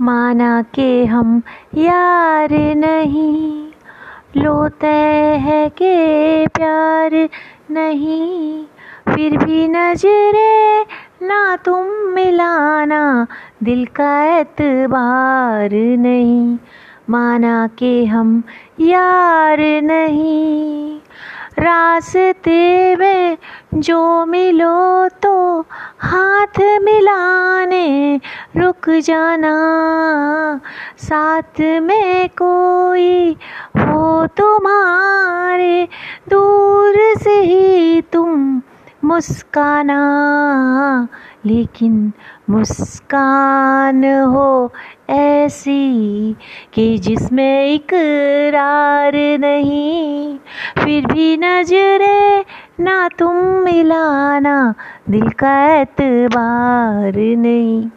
माना के हम यार नहीं। लोते है के प्यार नहीं। फिर भी नजरे ना तुम मिलाना, दिल का एतबार नहीं। माना के हम यार नहीं। रास्ते में जो मिलो तो हाथ मिलाने रुक जाना, साथ में कोई हो तुम्हारे, दूर से ही तुम मुस्काना। लेकिन मुस्कान हो ऐसी कि जिसमें इकरार नहीं, फिर भी नजरे ना तुम मिलाना, दिल का एतबार नहीं।